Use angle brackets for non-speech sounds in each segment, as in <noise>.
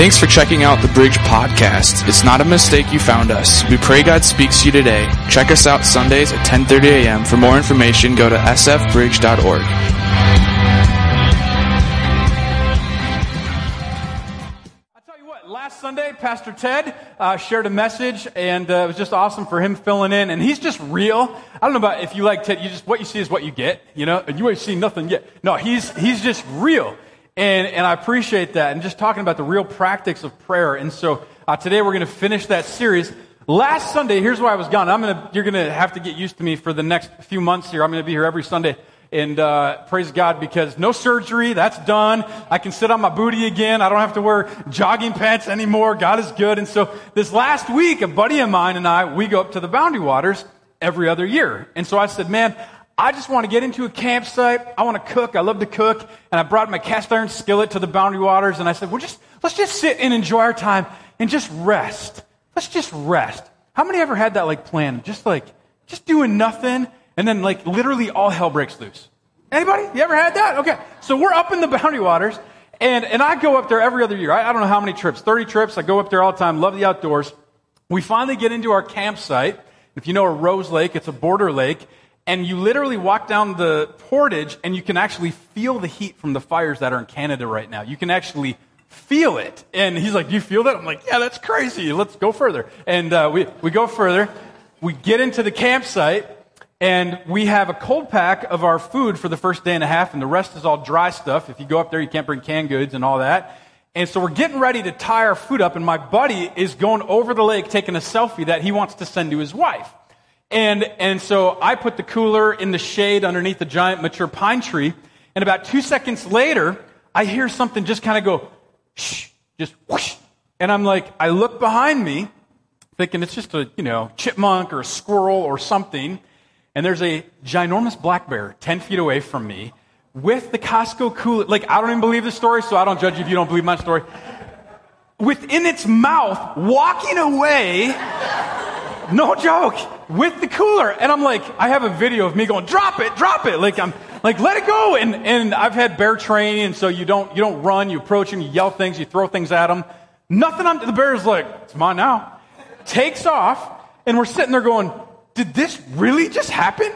Thanks for checking out the Bridge Podcast. It's not a mistake you found us. We pray God speaks to you today. Check us out Sundays at 10:30 a.m. For more information, go to sfbridge.org. I'll tell you what, last Sunday, Pastor Ted uh, shared a message, and uh, it was just awesome for him filling in. And he's just real. I don't know about if you like Ted, you just, what you see is what you get, you know, and you ain't seen nothing yet. No, he's, he's just real. And, and I appreciate that. And just talking about the real practice of prayer. And so uh, today we're going to finish that series. Last Sunday, here's why I was gone. I'm gonna, you're going to have to get used to me for the next few months here. I'm going to be here every Sunday. And uh, praise God because no surgery, that's done. I can sit on my booty again. I don't have to wear jogging pants anymore. God is good. And so this last week, a buddy of mine and I, we go up to the Boundary Waters every other year. And so I said, man, I just want to get into a campsite. I want to cook. I love to cook. And I brought my cast iron skillet to the Boundary Waters. And I said, well, just, let's just sit and enjoy our time and just rest. Let's just rest. How many ever had that like plan? Just like, just doing nothing and then like literally all hell breaks loose. Anybody? You ever had that? Okay. So we're up in the Boundary Waters and, and I go up there every other year. I, I don't know how many trips, 30 trips. I go up there all the time. Love the outdoors. We finally get into our campsite. If you know a Rose Lake, it's a border lake. And you literally walk down the portage and you can actually feel the heat from the fires that are in Canada right now. You can actually feel it. And he's like, Do you feel that? I'm like, Yeah, that's crazy. Let's go further. And uh, we, we go further. We get into the campsite and we have a cold pack of our food for the first day and a half, and the rest is all dry stuff. If you go up there, you can't bring canned goods and all that. And so we're getting ready to tie our food up, and my buddy is going over the lake taking a selfie that he wants to send to his wife. And, and so I put the cooler in the shade underneath the giant mature pine tree, and about two seconds later, I hear something just kind of go, shh, just whoosh. And I'm like, I look behind me, thinking it's just a, you know, chipmunk or a squirrel or something. And there's a ginormous black bear 10 feet away from me with the Costco cooler. Like, I don't even believe the story, so I don't judge you if you don't believe my story. Within its mouth, walking away, no joke, with the cooler. And I'm like, I have a video of me going, drop it, drop it. Like, I'm like, let it go. And, and I've had bear training, and so you don't, you don't run, you approach them, you yell things, you throw things at them. Nothing on, the bear's like, it's mine now. Takes off, and we're sitting there going, did this really just happen?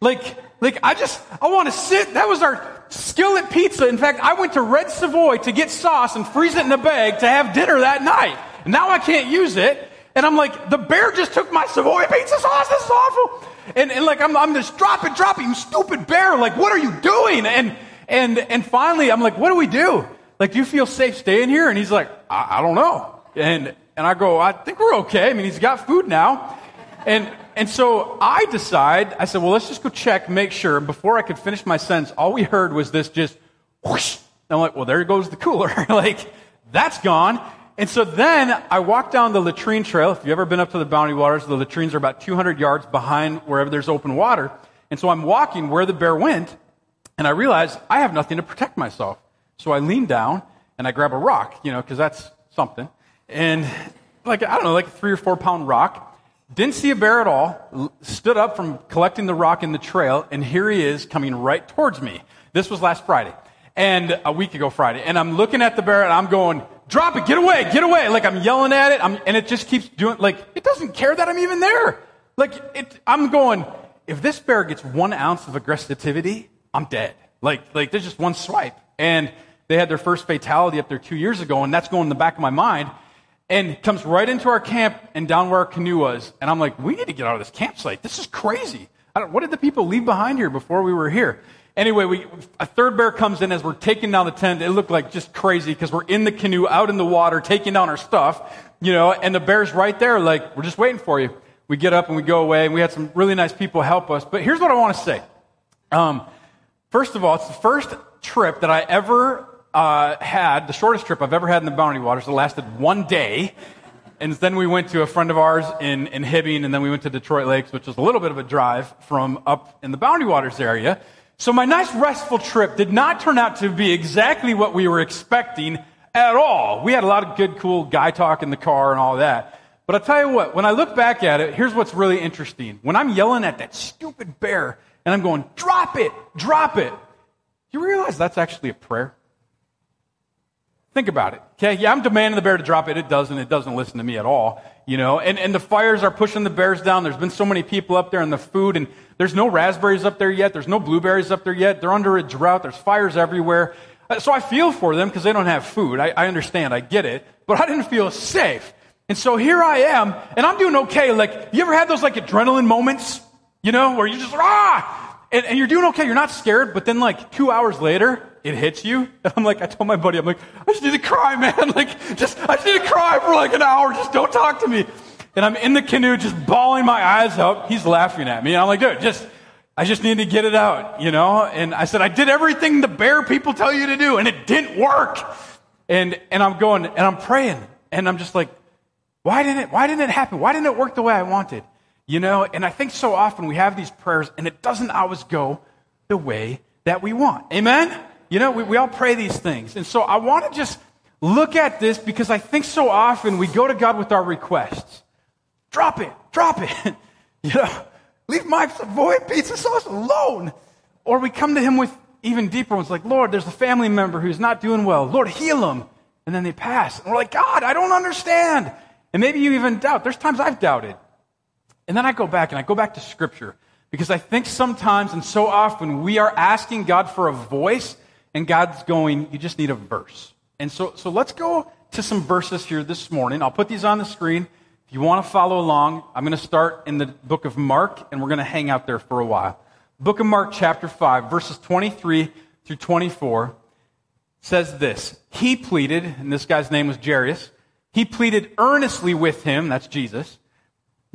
Like, like I just, I want to sit. That was our skillet pizza. In fact, I went to Red Savoy to get sauce and freeze it in a bag to have dinner that night. And now I can't use it. And I'm like, the bear just took my Savoy pizza sauce. This is awful. And, and like, I'm, I'm just drop it, drop it, you stupid bear. Like, what are you doing? And, and, and finally, I'm like, what do we do? Like, do you feel safe staying here? And he's like, I, I don't know. And, and I go, I think we're okay. I mean, he's got food now. And, and so I decide, I said, well, let's just go check, make sure. And Before I could finish my sentence, all we heard was this just whoosh. And I'm like, well, there goes the cooler. <laughs> like, that's gone. And so then I walked down the latrine trail. If you've ever been up to the Boundary Waters, the latrines are about 200 yards behind wherever there's open water. And so I'm walking where the bear went, and I realize I have nothing to protect myself. So I lean down and I grab a rock, you know, because that's something. And like, I don't know, like a three or four pound rock. Didn't see a bear at all. Stood up from collecting the rock in the trail, and here he is coming right towards me. This was last Friday, and a week ago Friday. And I'm looking at the bear, and I'm going, "Drop it! Get away! Get away!" Like I'm yelling at it, I'm, and it just keeps doing. Like it doesn't care that I'm even there. Like it, I'm going. If this bear gets one ounce of aggressivity, I'm dead. Like like there's just one swipe, and they had their first fatality up there two years ago, and that's going in the back of my mind and comes right into our camp and down where our canoe was. And I'm like, we need to get out of this campsite. This is crazy. what did the people leave behind here before we were here? Anyway, we, a third bear comes in as we're taking down the tent. It looked like just crazy because we're in the canoe, out in the water, taking down our stuff, you know, and the bear's right there, like, we're just waiting for you. We get up and we go away, and we had some really nice people help us. But here's what I want to say. Um, first of all, it's the first trip that I ever uh, had the shortest trip I've ever had in the Boundary Waters. It lasted one day. And then we went to a friend of ours in, in Hibbing, and then we went to Detroit Lakes, which was a little bit of a drive from up in the Boundary Waters area. So my nice restful trip did not turn out to be exactly what we were expecting at all. We had a lot of good, cool guy talk in the car and all that. But I'll tell you what, when I look back at it, here's what's really interesting. When I'm yelling at that stupid bear and I'm going, drop it, drop it, you realize that's actually a prayer? Think about it. Okay. Yeah, I'm demanding the bear to drop it. It doesn't. It doesn't listen to me at all. You know, and, and the fires are pushing the bears down. There's been so many people up there and the food and there's no raspberries up there yet. There's no blueberries up there yet. They're under a drought. There's fires everywhere. Uh, so I feel for them because they don't have food. I, I understand. I get it. But I didn't feel safe. And so here I am and I'm doing okay. Like, you ever had those like adrenaline moments? You know, where you just, ah! And, and you're doing okay. You're not scared. But then like two hours later, it hits you. And I'm like, I told my buddy, I'm like, I just need to cry, man. <laughs> Like, just, I just need to cry for like an hour. Just don't talk to me. And I'm in the canoe just bawling my eyes out. He's laughing at me. And I'm like, dude, just, I just need to get it out, you know? And I said, I did everything the bear people tell you to do and it didn't work. And, and I'm going, and I'm praying. And I'm just like, why didn't it, why didn't it happen? Why didn't it work the way I wanted? You know, and I think so often we have these prayers and it doesn't always go the way that we want. Amen? You know, we, we all pray these things. And so I want to just look at this because I think so often we go to God with our requests. Drop it, drop it. <laughs> you know, leave my Savoy pizza sauce alone. Or we come to Him with even deeper ones like, Lord, there's a family member who's not doing well. Lord, heal them. And then they pass. And we're like, God, I don't understand. And maybe you even doubt. There's times I've doubted. And then I go back and I go back to Scripture because I think sometimes and so often we are asking God for a voice and God's going, you just need a verse. And so, so let's go to some verses here this morning. I'll put these on the screen. If you want to follow along, I'm going to start in the book of Mark, and we're going to hang out there for a while. Book of Mark, chapter 5, verses 23 through 24 says this He pleaded, and this guy's name was Jairus, he pleaded earnestly with him, that's Jesus,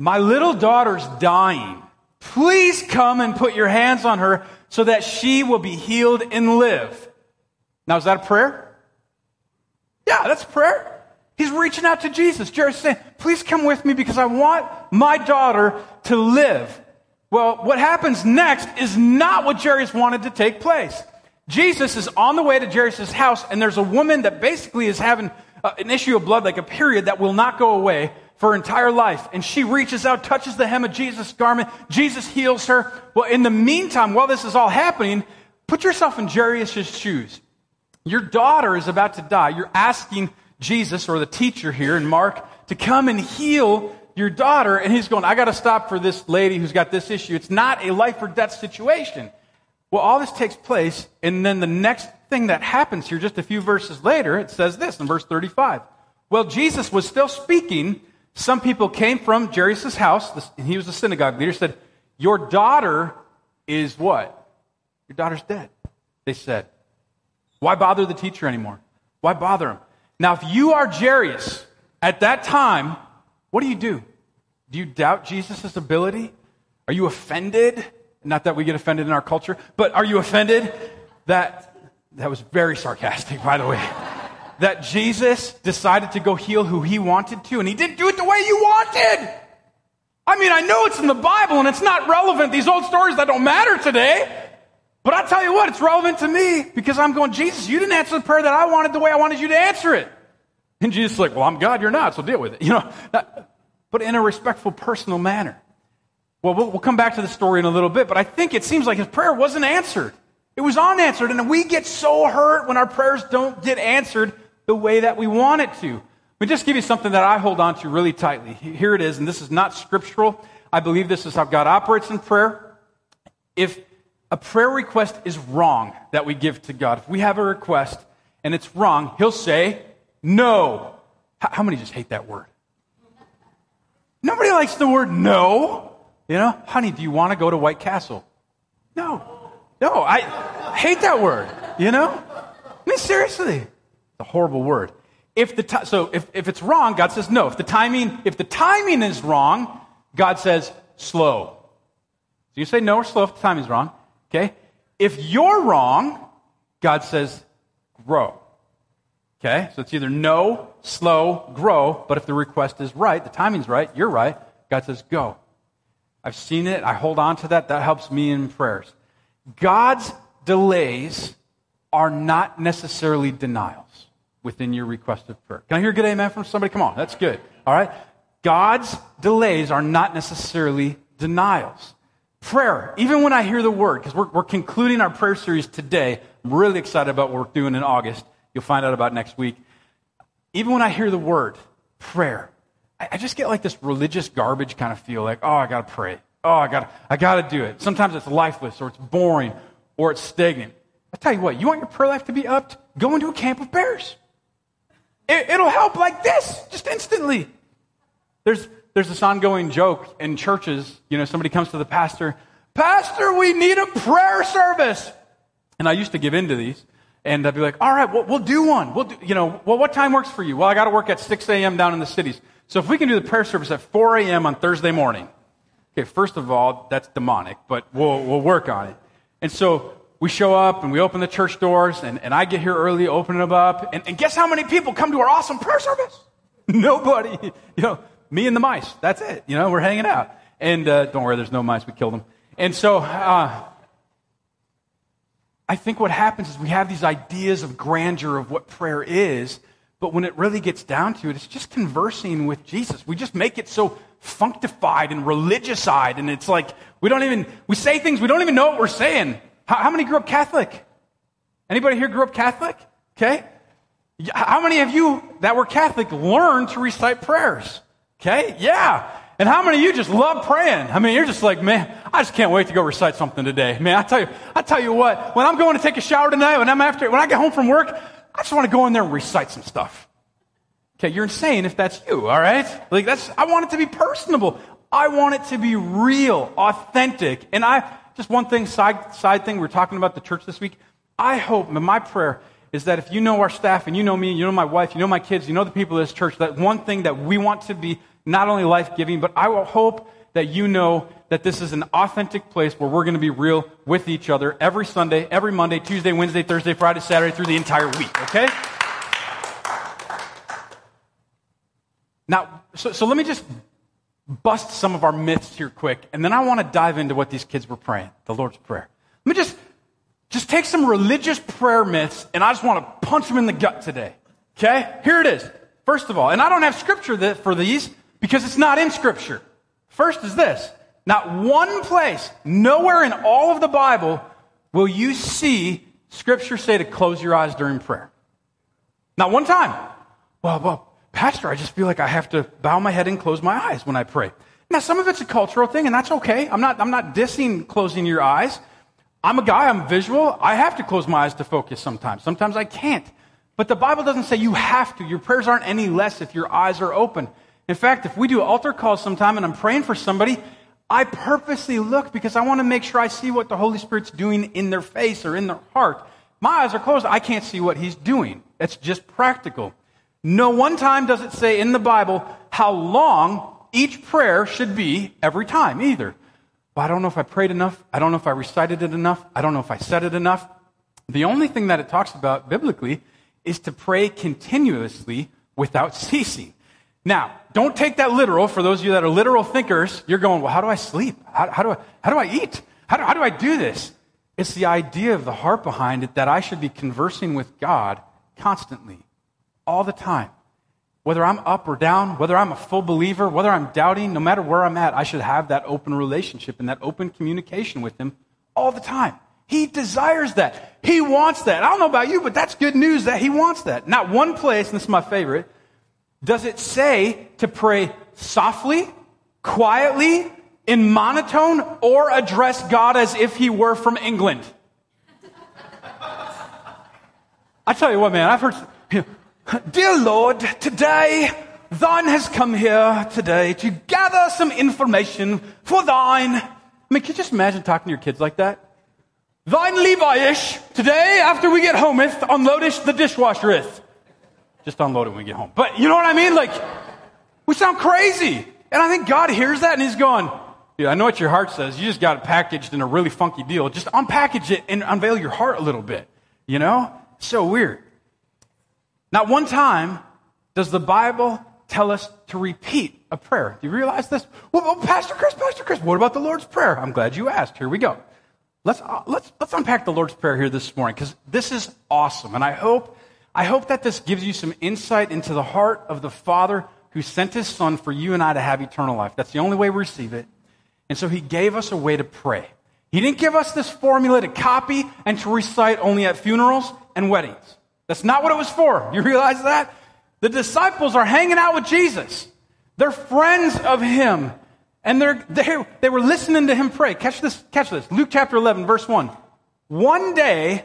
My little daughter's dying. Please come and put your hands on her so that she will be healed and live. Now, is that a prayer? Yeah, that's a prayer. He's reaching out to Jesus. Jairus saying, Please come with me because I want my daughter to live. Well, what happens next is not what Jairus wanted to take place. Jesus is on the way to Jairus' house, and there's a woman that basically is having uh, an issue of blood, like a period that will not go away for her entire life. And she reaches out, touches the hem of Jesus' garment. Jesus heals her. Well, in the meantime, while this is all happening, put yourself in Jairus' shoes. Your daughter is about to die. You're asking Jesus or the teacher here in Mark to come and heal your daughter. And he's going, I got to stop for this lady who's got this issue. It's not a life or death situation. Well, all this takes place. And then the next thing that happens here, just a few verses later, it says this in verse 35. Well, Jesus was still speaking. Some people came from Jairus' house, and he was a synagogue leader, said, Your daughter is what? Your daughter's dead. They said, why bother the teacher anymore? Why bother him? Now, if you are Jairus at that time, what do you do? Do you doubt Jesus' ability? Are you offended? Not that we get offended in our culture, but are you offended that, that was very sarcastic, by the way, that Jesus decided to go heal who he wanted to, and he didn't do it the way you wanted? I mean, I know it's in the Bible and it's not relevant. These old stories that don't matter today. But I tell you what, it's relevant to me because I'm going, Jesus, you didn't answer the prayer that I wanted the way I wanted you to answer it. And Jesus is like, well, I'm God, you're not, so deal with it. <laughs> You know, but in a respectful, personal manner. Well, well, we'll come back to the story in a little bit, but I think it seems like his prayer wasn't answered. It was unanswered, and we get so hurt when our prayers don't get answered the way that we want it to. Let me just give you something that I hold on to really tightly. Here it is, and this is not scriptural. I believe this is how God operates in prayer. If a prayer request is wrong that we give to God. If we have a request and it's wrong, He'll say, no. How many just hate that word? Nobody likes the word no. You know, honey, do you want to go to White Castle? No. No, I hate that word. You know? I mean, seriously. A horrible word. If the t- so if, if it's wrong, God says no. If the timing, if the timing is wrong, God says slow. So you say no or slow if the timing is wrong. Okay? If you're wrong, God says, grow. Okay? So it's either no, slow, grow, but if the request is right, the timing's right, you're right, God says, go. I've seen it. I hold on to that. That helps me in prayers. God's delays are not necessarily denials within your request of prayer. Can I hear a good amen from somebody? Come on, that's good. All right? God's delays are not necessarily denials prayer, even when I hear the word, because we're, we're concluding our prayer series today. I'm really excited about what we're doing in August. You'll find out about next week. even when I hear the word prayer, I, I just get like this religious garbage kind of feel like, oh, I got to pray. Oh, I got I got to do it. Sometimes it's lifeless or it's boring or it's stagnant. I tell you what, you want your prayer life to be upped? Go into a camp of bears. It, it'll help like this, just instantly. There's, there's this ongoing joke in churches. You know, somebody comes to the pastor, Pastor, we need a prayer service. And I used to give in to these. And I'd be like, all right, well, we'll do one. We'll do, you know, well, what time works for you? Well, I got to work at 6 a.m. down in the cities. So if we can do the prayer service at 4 a.m. on Thursday morning. Okay, first of all, that's demonic, but we'll, we'll work on it. And so we show up and we open the church doors and, and I get here early, open them up. And, and guess how many people come to our awesome prayer service? <laughs> Nobody. <laughs> You know, me and the mice. That's it. You know, we're hanging out. And uh, don't worry, there's no mice. We killed them. And so uh, I think what happens is we have these ideas of grandeur of what prayer is, but when it really gets down to it, it's just conversing with Jesus. We just make it so functified and religiousized, and it's like we don't even, we say things, we don't even know what we're saying. How, how many grew up Catholic? Anybody here grew up Catholic? Okay. How many of you that were Catholic learned to recite prayers? Okay. Yeah. And how many of you just love praying? I mean, you're just like, man, I just can't wait to go recite something today. Man, I tell you, I tell you what, when I'm going to take a shower tonight, when I'm after, when I get home from work, I just want to go in there and recite some stuff. Okay, you're insane if that's you, all right? Like that's, I want it to be personable. I want it to be real, authentic. And I, just one thing, side, side thing, we are talking about the church this week. I hope, my prayer is that if you know our staff and you know me, you know my wife, you know my kids, you know the people of this church, that one thing that we want to be not only life giving, but I will hope that you know that this is an authentic place where we're going to be real with each other every Sunday, every Monday, Tuesday, Wednesday, Thursday, Friday, Saturday, through the entire week, okay? Now, so, so let me just bust some of our myths here quick, and then I want to dive into what these kids were praying, the Lord's Prayer. Let me just, just take some religious prayer myths, and I just want to punch them in the gut today. Okay? Here it is. First of all, and I don't have scripture for these, because it's not in Scripture. First is this not one place, nowhere in all of the Bible will you see Scripture say to close your eyes during prayer. Not one time. Well, well, Pastor, I just feel like I have to bow my head and close my eyes when I pray. Now, some of it's a cultural thing, and that's okay. I'm not, I'm not dissing closing your eyes. I'm a guy, I'm visual. I have to close my eyes to focus sometimes. Sometimes I can't. But the Bible doesn't say you have to. Your prayers aren't any less if your eyes are open. In fact, if we do altar calls sometime and I'm praying for somebody, I purposely look because I want to make sure I see what the Holy Spirit's doing in their face or in their heart. My eyes are closed. I can't see what He's doing. It's just practical. No one time does it say in the Bible how long each prayer should be every time either. But I don't know if I prayed enough. I don't know if I recited it enough. I don't know if I said it enough. The only thing that it talks about biblically is to pray continuously without ceasing. Now, don't take that literal. For those of you that are literal thinkers, you're going, well, how do I sleep? How, how do, I, how do I eat? How do, how do I do this? It's the idea of the heart behind it that I should be conversing with God constantly, all the time. Whether I'm up or down, whether I'm a full believer, whether I'm doubting, no matter where I'm at, I should have that open relationship and that open communication with Him all the time. He desires that. He wants that. I don't know about you, but that's good news that He wants that. Not one place, and this is my favorite, does it say to pray softly, quietly, in monotone, or address God as if he were from England? <laughs> I tell you what, man, I've heard, Dear Lord, today thine has come here today to gather some information for thine. I mean, can you just imagine talking to your kids like that? Thine Levi-ish, today after we get hometh, unloadish the dishwashereth. Just unload it when we get home. But you know what I mean? Like, we sound crazy. And I think God hears that and He's going, yeah, I know what your heart says. You just got it packaged in a really funky deal. Just unpackage it and unveil your heart a little bit. You know? So weird. Not one time does the Bible tell us to repeat a prayer. Do you realize this? Well, Pastor Chris, Pastor Chris, what about the Lord's Prayer? I'm glad you asked. Here we go. Let's, uh, let's, let's unpack the Lord's Prayer here this morning because this is awesome. And I hope I hope that this gives you some insight into the heart of the Father who sent his Son for you and I to have eternal life. That's the only way we receive it. And so he gave us a way to pray. He didn't give us this formula to copy and to recite only at funerals and weddings. That's not what it was for. You realize that? The disciples are hanging out with Jesus. They're friends of him. And they're, they, they were listening to him pray. Catch this, catch this. Luke chapter 11, verse 1. One day,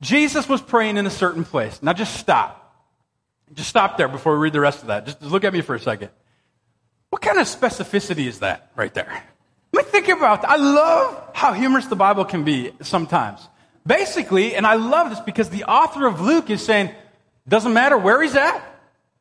Jesus was praying in a certain place. Now just stop. Just stop there before we read the rest of that. Just, look at me for a second. What kind of specificity is that right there? Let me think about that. I love how humorous the Bible can be sometimes. Basically, and I love this because the author of Luke is saying, doesn't matter where he's at,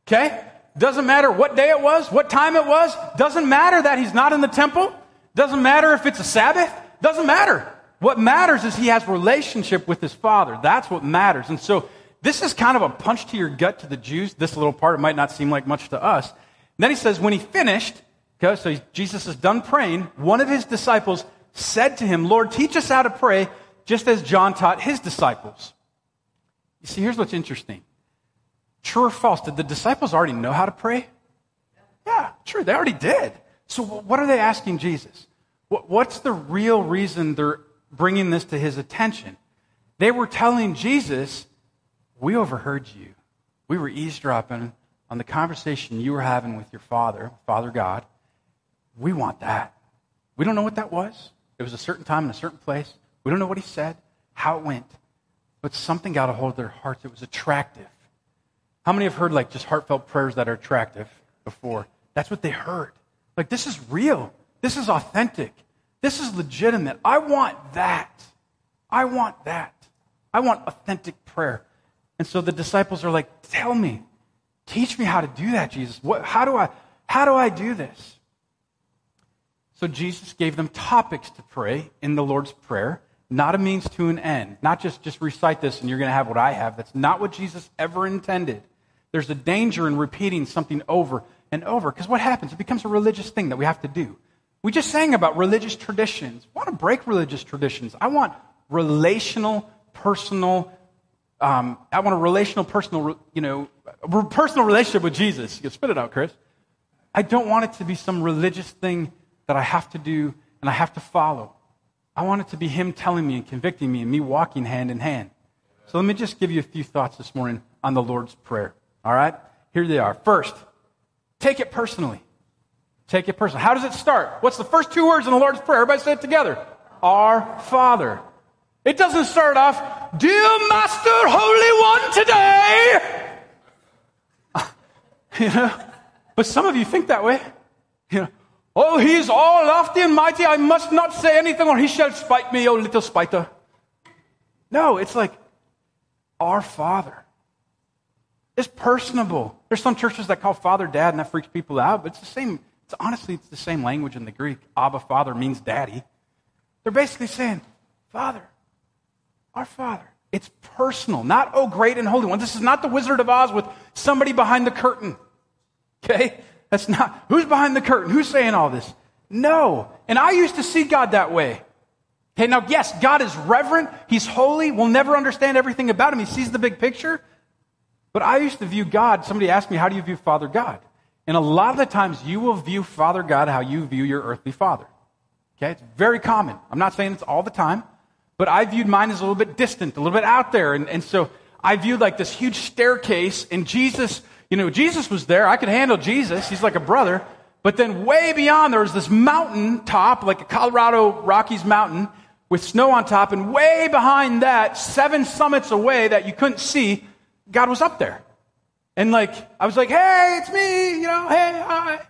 okay? Doesn't matter what day it was, what time it was. Doesn't matter that he's not in the temple. Doesn't matter if it's a Sabbath. Doesn't matter. What matters is he has relationship with his father. That's what matters. And so this is kind of a punch to your gut to the Jews. This little part, it might not seem like much to us. And then he says, when he finished, okay, so Jesus is done praying, one of his disciples said to him, Lord, teach us how to pray, just as John taught his disciples. You see, here's what's interesting. True or false? Did the disciples already know how to pray? Yeah, true. They already did. So what are they asking Jesus? What's the real reason they're bringing this to his attention? They were telling Jesus, we overheard you. We were eavesdropping on the conversation you were having with your father, Father God. We want that. We don't know what that was. It was a certain time in a certain place. We don't know what he said, how it went. But something got a hold of their hearts. It was attractive. How many have heard like just heartfelt prayers that are attractive before? That's what they heard. Like, this is real. This is authentic. This is legitimate. I want that. I want that. I want authentic prayer. And so the disciples are like, Tell me, teach me how to do that, Jesus. What, how, do I, how do I do this? So Jesus gave them topics to pray in the Lord's Prayer, not a means to an end. Not just, just recite this and you're going to have what I have. That's not what Jesus ever intended. There's a danger in repeating something over and over because what happens? It becomes a religious thing that we have to do. We just sang about religious traditions. I want to break religious traditions. I want relational, personal, um, I want a relational, personal, you know, personal relationship with Jesus. You can spit it out, Chris. I don't want it to be some religious thing that I have to do and I have to follow. I want it to be Him telling me and convicting me and me walking hand in hand. So let me just give you a few thoughts this morning on the Lord's Prayer. All right? Here they are. First, take it personally. Take it personally. How does it start? What's the first two words in the Lord's Prayer? Everybody say it together. Our Father. It doesn't start off, Dear Master, Holy One, today. <laughs> you know? But some of you think that way. You know, oh, he is all lofty and mighty. I must not say anything or he shall spite me, oh little spiter. No, it's like, Our Father. It's personable. There's some churches that call Father Dad, and that freaks people out, but it's the same. It's honestly, it's the same language in the Greek. Abba, Father means daddy. They're basically saying, Father, our Father. It's personal, not, oh, great and holy one. This is not the Wizard of Oz with somebody behind the curtain. Okay? That's not, who's behind the curtain? Who's saying all this? No. And I used to see God that way. Okay, now, yes, God is reverent. He's holy. We'll never understand everything about him. He sees the big picture. But I used to view God, somebody asked me, how do you view Father God? And a lot of the times you will view Father God how you view your earthly father. Okay? It's very common. I'm not saying it's all the time, but I viewed mine as a little bit distant, a little bit out there. And, and so I viewed like this huge staircase, and Jesus, you know, Jesus was there. I could handle Jesus. He's like a brother. But then way beyond, there was this mountain top, like a Colorado Rockies mountain with snow on top. And way behind that, seven summits away that you couldn't see, God was up there. And like, I was like, hey, it's me, you know, hey, hi.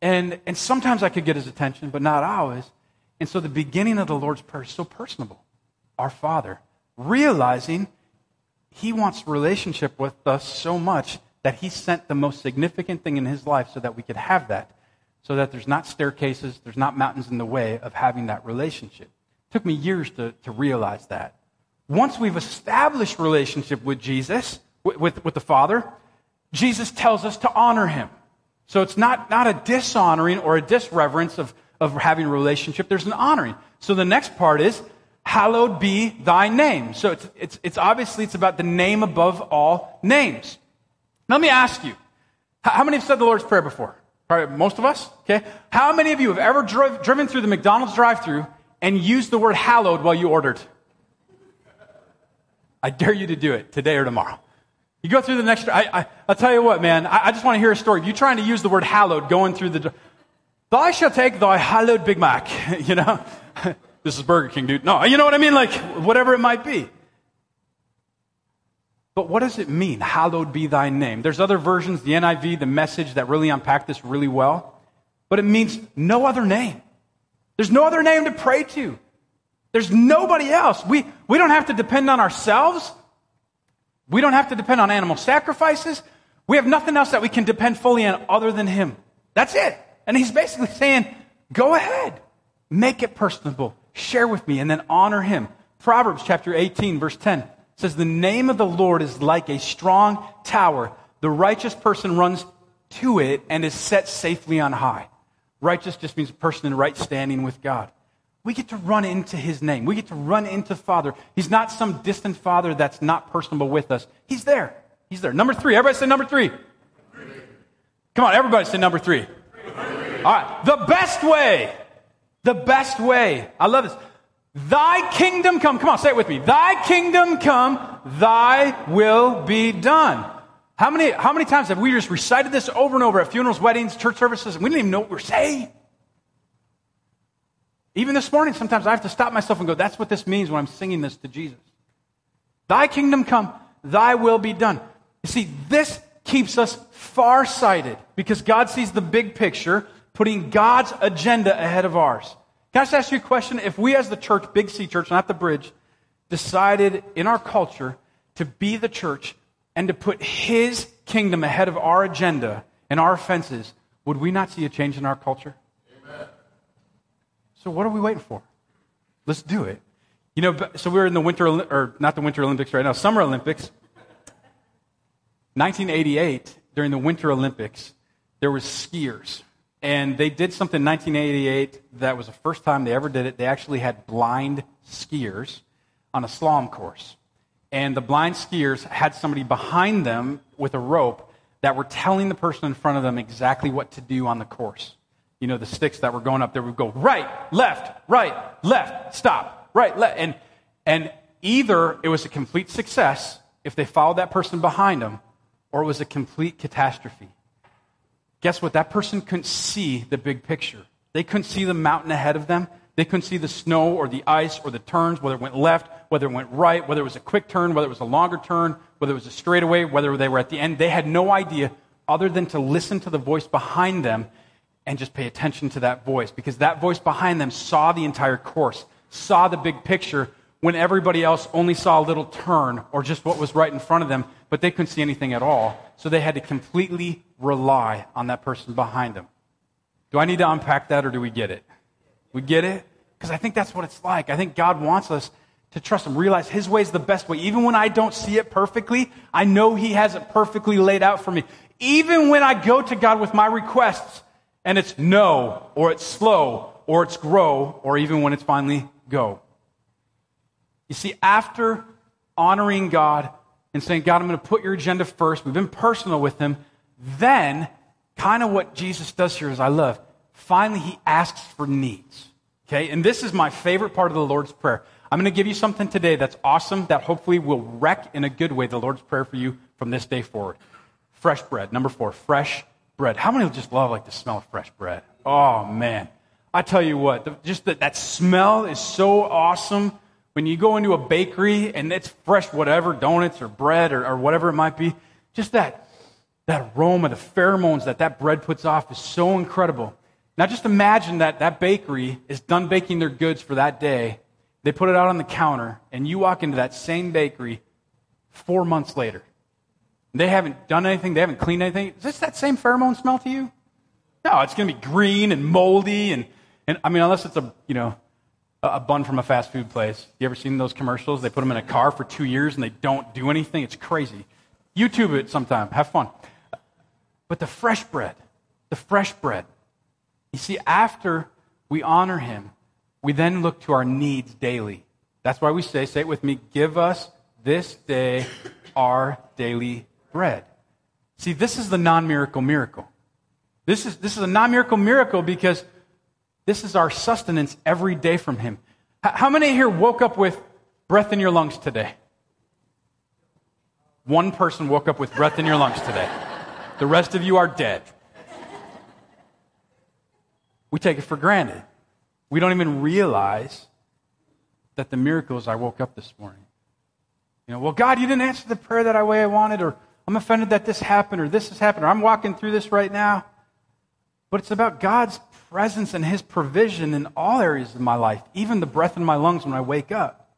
And, and sometimes I could get his attention, but not always. And so the beginning of the Lord's Prayer is so personable. Our Father, realizing he wants relationship with us so much that he sent the most significant thing in his life so that we could have that. So that there's not staircases, there's not mountains in the way of having that relationship. It took me years to, to realize that once we've established relationship with Jesus, with, with, with, the Father, Jesus tells us to honor him. So it's not, not a dishonoring or a disreverence of, of having a relationship. There's an honoring. So the next part is, hallowed be thy name. So it's, it's, it's obviously, it's about the name above all names. Now let me ask you, how many have said the Lord's Prayer before? Probably most of us, okay? How many of you have ever driven through the McDonald's drive-through and used the word hallowed while you ordered? I dare you to do it today or tomorrow. You go through the next, I, I, I'll tell you what, man, I, I just want to hear a story. You're trying to use the word hallowed going through the, thou shall take thy hallowed Big Mac, <laughs> you know? <laughs> this is Burger King, dude. No, you know what I mean? Like, whatever it might be. But what does it mean? Hallowed be thy name. There's other versions, the NIV, the message that really unpack this really well. But it means no other name. There's no other name to pray to. There's nobody else. We, we don't have to depend on ourselves. We don't have to depend on animal sacrifices. We have nothing else that we can depend fully on other than Him. That's it. And He's basically saying, go ahead, make it personable, share with me, and then honor Him. Proverbs chapter 18, verse 10 says, The name of the Lord is like a strong tower. The righteous person runs to it and is set safely on high. Righteous just means a person in right standing with God. We get to run into his name. We get to run into Father. He's not some distant Father that's not personable with us. He's there. He's there. Number three. Everybody say number three. three. Come on, everybody say number three. three. All right. The best way. The best way. I love this. Thy kingdom come. Come on, say it with me. Thy kingdom come, thy will be done. How many, how many times have we just recited this over and over at funerals, weddings, church services, and we didn't even know what we're saying? Even this morning, sometimes I have to stop myself and go, that's what this means when I'm singing this to Jesus. Thy kingdom come, thy will be done. You see, this keeps us far-sighted because God sees the big picture, putting God's agenda ahead of ours. Can I just ask you a question? If we as the church, Big C Church, not the bridge, decided in our culture to be the church and to put His kingdom ahead of our agenda and our offenses, would we not see a change in our culture? So what are we waiting for? Let's do it. You know, so we are in the winter, or not the Winter Olympics right now, Summer Olympics. 1988, during the Winter Olympics, there were skiers. And they did something in 1988 that was the first time they ever did it. They actually had blind skiers on a slalom course. And the blind skiers had somebody behind them with a rope that were telling the person in front of them exactly what to do on the course you know, the sticks that were going up there would go right, left, right, left, stop, right, left. And, and either it was a complete success if they followed that person behind them, or it was a complete catastrophe. Guess what? That person couldn't see the big picture. They couldn't see the mountain ahead of them. They couldn't see the snow or the ice or the turns, whether it went left, whether it went right, whether it was a quick turn, whether it was a longer turn, whether it was a straightaway, whether they were at the end. They had no idea other than to listen to the voice behind them and just pay attention to that voice because that voice behind them saw the entire course, saw the big picture when everybody else only saw a little turn or just what was right in front of them, but they couldn't see anything at all. So they had to completely rely on that person behind them. Do I need to unpack that or do we get it? We get it? Because I think that's what it's like. I think God wants us to trust Him, realize His way is the best way. Even when I don't see it perfectly, I know He has it perfectly laid out for me. Even when I go to God with my requests, and it's no, or it's slow, or it's grow, or even when it's finally go. You see, after honoring God and saying, God, I'm going to put your agenda first, we've been personal with Him, then kind of what Jesus does here is I love. Finally, He asks for needs. Okay? And this is my favorite part of the Lord's Prayer. I'm going to give you something today that's awesome that hopefully will wreck in a good way the Lord's Prayer for you from this day forward. Fresh bread. Number four, fresh bread. How many just love like the smell of fresh bread? Oh man. I tell you what, the, just that, that smell is so awesome. When you go into a bakery and it's fresh whatever, donuts or bread or, or whatever it might be, just that, that aroma, the pheromones that that bread puts off is so incredible. Now just imagine that that bakery is done baking their goods for that day. They put it out on the counter and you walk into that same bakery four months later. They haven't done anything. They haven't cleaned anything. Is this that same pheromone smell to you? No, it's going to be green and moldy and, and I mean, unless it's a, you know, a bun from a fast food place. You ever seen those commercials? They put them in a car for two years and they don't do anything. It's crazy. YouTube it sometime. Have fun. But the fresh bread, the fresh bread. You see, after we honor him, we then look to our needs daily. That's why we say, say it with me, give us this day our daily bread. See, this is the non miracle miracle. This is, this is a non miracle miracle because this is our sustenance every day from Him. How many here woke up with breath in your lungs today? One person woke up with breath in your lungs today. The rest of you are dead. We take it for granted. We don't even realize that the miracle is I woke up this morning. You know, well, God, you didn't answer the prayer that I way I wanted, or I'm offended that this happened, or this has happened, or I'm walking through this right now. But it's about God's presence and His provision in all areas of my life, even the breath in my lungs when I wake up.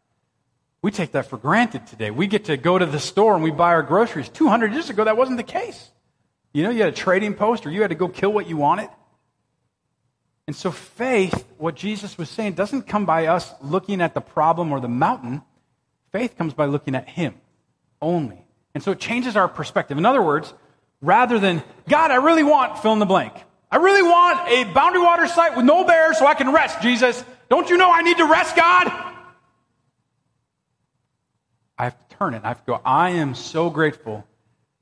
We take that for granted today. We get to go to the store and we buy our groceries. 200 years ago, that wasn't the case. You know, you had a trading post or you had to go kill what you wanted. And so, faith, what Jesus was saying, doesn't come by us looking at the problem or the mountain. Faith comes by looking at Him only. And so it changes our perspective. In other words, rather than, God, I really want fill in the blank. I really want a boundary water site with no bears so I can rest, Jesus. Don't you know I need to rest, God? I have to turn it. I have to go, I am so grateful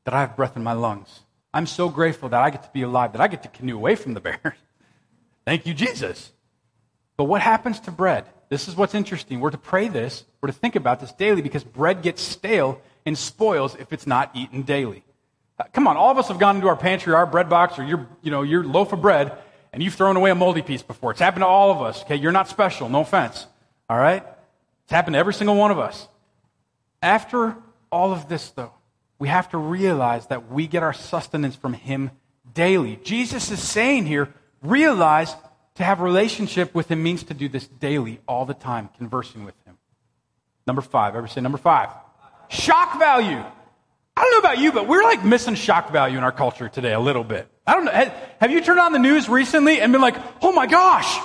that I have breath in my lungs. I'm so grateful that I get to be alive, that I get to canoe away from the bears. <laughs> Thank you, Jesus. But what happens to bread? This is what's interesting. We're to pray this, we're to think about this daily because bread gets stale and spoils if it's not eaten daily. Uh, come on, all of us have gone into our pantry, our bread box, or your, you know, your loaf of bread, and you've thrown away a moldy piece before. It's happened to all of us. Okay, you're not special. No offense. All right, it's happened to every single one of us. After all of this, though, we have to realize that we get our sustenance from Him daily. Jesus is saying here, realize to have a relationship with Him means to do this daily, all the time, conversing with Him. Number five. Ever say number five? Shock value. I don't know about you, but we're like missing shock value in our culture today a little bit. I don't know. Have you turned on the news recently and been like, oh my gosh?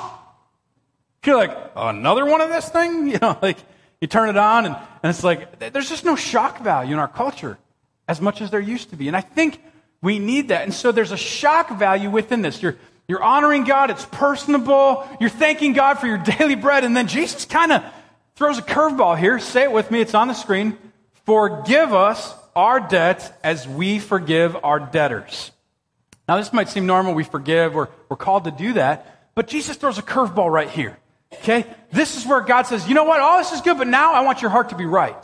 You're like, another one of this thing? <laughs> You know, like you turn it on and, and it's like, there's just no shock value in our culture as much as there used to be. And I think we need that. And so there's a shock value within this. You're, you're honoring God, it's personable, you're thanking God for your <laughs> daily bread, and then Jesus kind of throws a curveball here. Say it with me, it's on the screen. Forgive us our debts as we forgive our debtors. Now, this might seem normal. We forgive, we're, we're called to do that. But Jesus throws a curveball right here. Okay? This is where God says, you know what? All this is good, but now I want your heart to be right.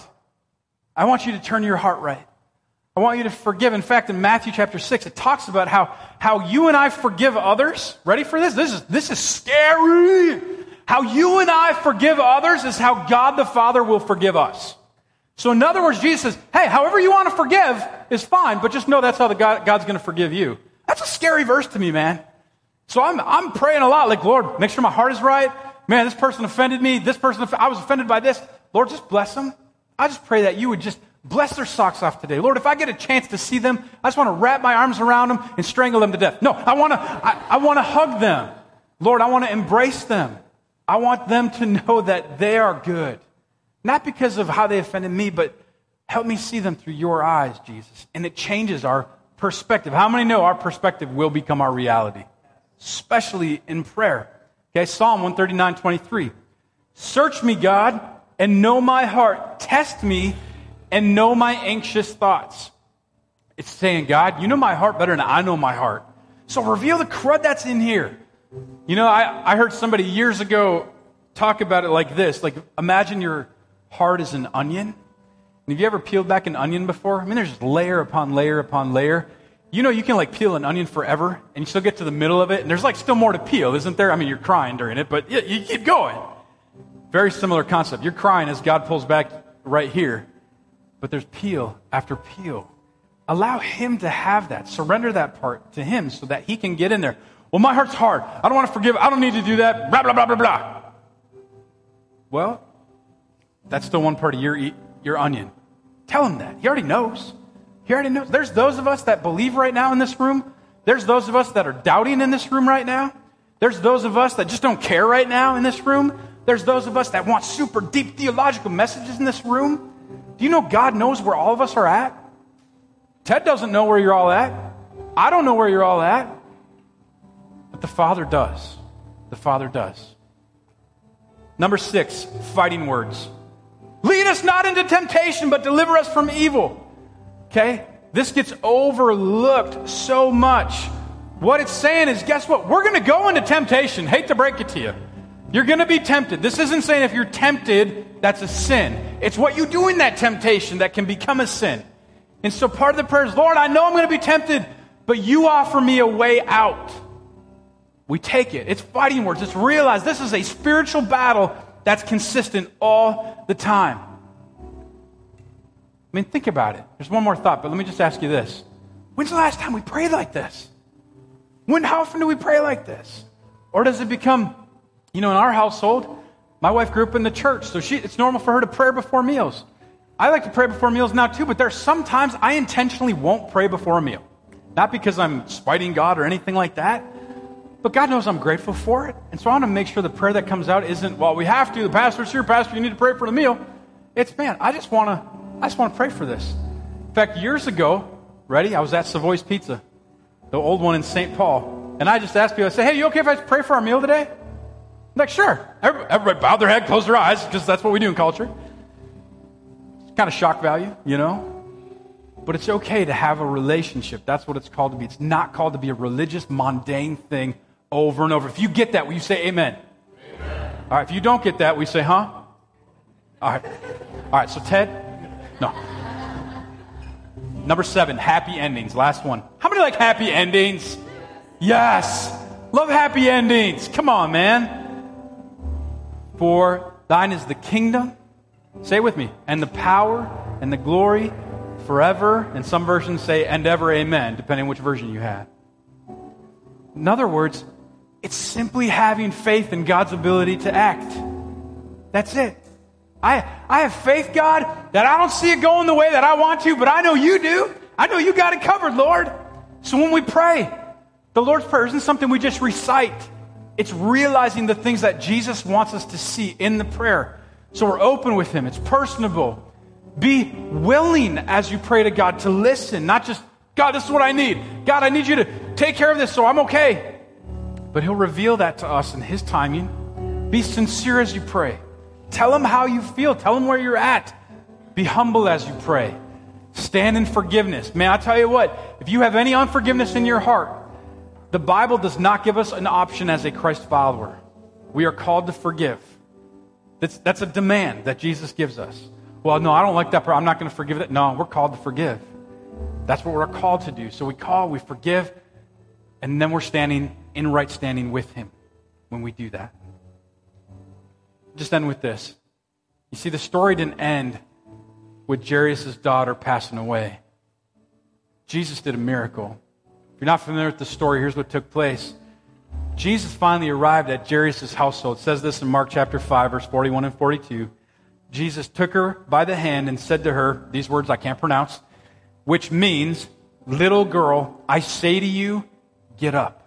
I want you to turn your heart right. I want you to forgive. In fact, in Matthew chapter 6, it talks about how, how you and I forgive others. Ready for this? This is, this is scary. How you and I forgive others is how God the Father will forgive us. So, in other words, Jesus says, hey, however you want to forgive is fine, but just know that's how God, God's going to forgive you. That's a scary verse to me, man. So I'm, I'm praying a lot, like, Lord, make sure my heart is right. Man, this person offended me. This person, I was offended by this. Lord, just bless them. I just pray that you would just bless their socks off today. Lord, if I get a chance to see them, I just want to wrap my arms around them and strangle them to death. No, I want to, I, I want to hug them. Lord, I want to embrace them. I want them to know that they are good. Not because of how they offended me, but help me see them through your eyes, Jesus. And it changes our perspective. How many know our perspective will become our reality? Especially in prayer. Okay, Psalm 139, 23. Search me, God, and know my heart. Test me and know my anxious thoughts. It's saying, God, you know my heart better than I know my heart. So reveal the crud that's in here. You know, I, I heard somebody years ago talk about it like this. Like, imagine your heart as an onion. Have you ever peeled back an onion before? I mean, there's layer upon layer upon layer. You know, you can like peel an onion forever, and you still get to the middle of it, and there's like still more to peel, isn't there? I mean, you're crying during it, but you keep going. Very similar concept. You're crying as God pulls back right here, but there's peel after peel. Allow Him to have that. Surrender that part to Him so that He can get in there. Well, my heart's hard. I don't want to forgive. I don't need to do that. Blah, blah, blah, blah, blah. Well, that's still one part of your, your onion. Tell him that. He already knows. He already knows. There's those of us that believe right now in this room. There's those of us that are doubting in this room right now. There's those of us that just don't care right now in this room. There's those of us that want super deep theological messages in this room. Do you know God knows where all of us are at? Ted doesn't know where you're all at. I don't know where you're all at. But the Father does. The Father does. Number six, fighting words. Lead us not into temptation, but deliver us from evil. Okay? This gets overlooked so much. What it's saying is, guess what? We're going to go into temptation. Hate to break it to you. You're going to be tempted. This isn't saying if you're tempted, that's a sin. It's what you do in that temptation that can become a sin. And so part of the prayer is, Lord, I know I'm going to be tempted, but you offer me a way out. We take it. It's fighting words. It's realize this is a spiritual battle that's consistent all the time. I mean, think about it. There's one more thought, but let me just ask you this. When's the last time we prayed like this? When, how often do we pray like this? Or does it become, you know, in our household, my wife grew up in the church, so she, it's normal for her to pray before meals. I like to pray before meals now too, but there there's sometimes I intentionally won't pray before a meal. Not because I'm spiting God or anything like that, but God knows I'm grateful for it. And so I want to make sure the prayer that comes out isn't, well, we have to, the pastor's here, pastor, you need to pray for the meal. It's, man, I just want to, I just want to pray for this. In fact, years ago, ready, I was at Savoy's Pizza, the old one in St. Paul. And I just asked people, I said, hey, you okay if I pray for our meal today? I'm like, sure. Everybody, everybody bowed their head, closed their eyes, because that's what we do in culture. It's kind of shock value, you know? But it's okay to have a relationship. That's what it's called to be. It's not called to be a religious, mundane thing over and over. If you get that, will you say amen? amen. All right, if you don't get that, we say, huh? All right. All right, so Ted, no. Number seven, happy endings. Last one. How many like happy endings? Yes. Love happy endings. Come on, man. For thine is the kingdom. Say it with me. And the power and the glory forever. And some versions say, and ever, amen, depending on which version you have. In other words, it's simply having faith in God's ability to act. That's it. I, I have faith, God, that I don't see it going the way that I want to, but I know you do. I know you got it covered, Lord. So when we pray, the Lord's Prayer isn't something we just recite. It's realizing the things that Jesus wants us to see in the prayer. So we're open with Him. It's personable. Be willing as you pray to God to listen, not just, God, this is what I need. God, I need you to take care of this so I'm okay but He'll reveal that to us in His timing. Be sincere as you pray. Tell Him how you feel, tell Him where you're at. Be humble as you pray. Stand in forgiveness. Man, I tell you what, if you have any unforgiveness in your heart, the Bible does not give us an option as a Christ follower. We are called to forgive. That's, that's a demand that Jesus gives us. Well, no, I don't like that. I'm not going to forgive that. No, we're called to forgive. That's what we're called to do. So we call, we forgive, and then we're standing in right standing with Him when we do that. Just end with this. You see, the story didn't end with Jairus' daughter passing away. Jesus did a miracle. If you're not familiar with the story, here's what took place. Jesus finally arrived at Jairus' household. It says this in Mark chapter 5, verse 41 and 42. Jesus took her by the hand and said to her, these words I can't pronounce, which means, Little girl, I say to you, get up.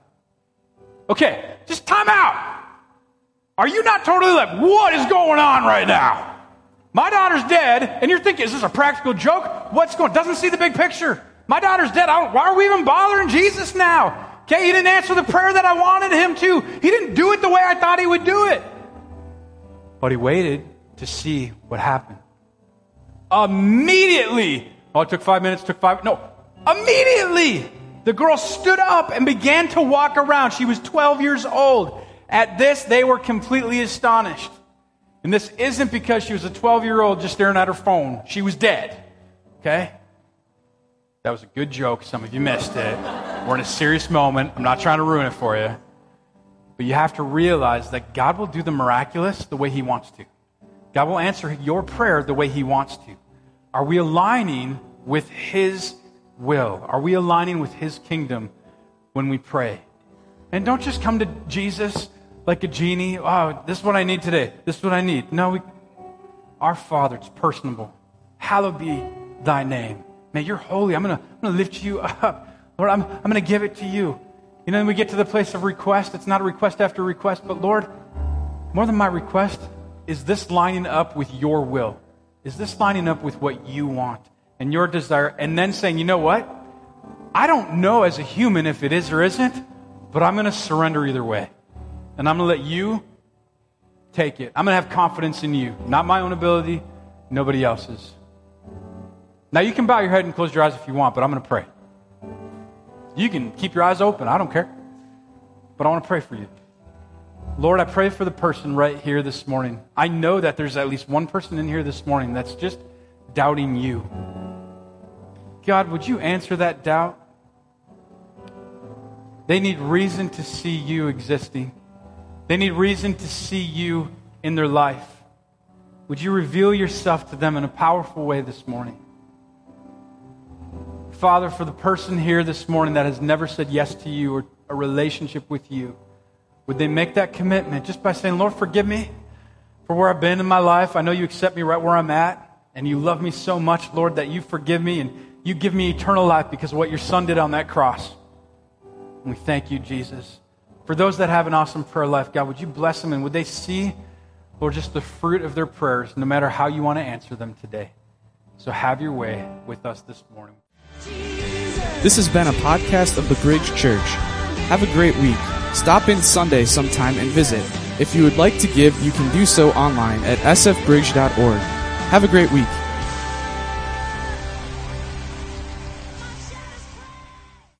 Okay, just time out. Are you not totally like, what is going on right now? My daughter's dead, and you're thinking, is this a practical joke? What's going Doesn't see the big picture. My daughter's dead. why are we even bothering Jesus now? Okay, he didn't answer the prayer that I wanted him to. He didn't do it the way I thought he would do it. But he waited to see what happened. Immediately. Oh, it took five minutes, took five. No, immediately. The girl stood up and began to walk around. She was 12 years old. At this, they were completely astonished. And this isn't because she was a 12 year old just staring at her phone. She was dead. Okay? That was a good joke. Some of you missed it. We're in a serious moment. I'm not trying to ruin it for you. But you have to realize that God will do the miraculous the way He wants to. God will answer your prayer the way He wants to. Are we aligning with His will? Are we aligning with His kingdom when we pray? And don't just come to Jesus like a genie. Oh, this is what I need today. This is what I need. No, we, our Father, it's personable. Hallowed be thy name. Man, you're holy. I'm going to lift you up. Lord, I'm, I'm going to give it to you. You know, then we get to the place of request. It's not a request after request, but Lord, more than my request, is this lining up with your will? Is this lining up with what you want? And your desire, and then saying, you know what? I don't know as a human if it is or isn't, but I'm going to surrender either way. And I'm going to let you take it. I'm going to have confidence in you, not my own ability, nobody else's. Now, you can bow your head and close your eyes if you want, but I'm going to pray. You can keep your eyes open, I don't care. But I want to pray for you. Lord, I pray for the person right here this morning. I know that there's at least one person in here this morning that's just doubting you. God, would you answer that doubt? They need reason to see you existing. They need reason to see you in their life. Would you reveal yourself to them in a powerful way this morning? Father, for the person here this morning that has never said yes to you or a relationship with you, would they make that commitment just by saying, Lord, forgive me for where I've been in my life? I know you accept me right where I'm at, and you love me so much, Lord, that you forgive me and you give me eternal life because of what your son did on that cross. And we thank you, Jesus. For those that have an awesome prayer life, God, would you bless them and would they see, Lord, just the fruit of their prayers, no matter how you want to answer them today? So have your way with us this morning. This has been a podcast of the Bridge Church. Have a great week. Stop in Sunday sometime and visit. If you would like to give, you can do so online at sfbridge.org. Have a great week.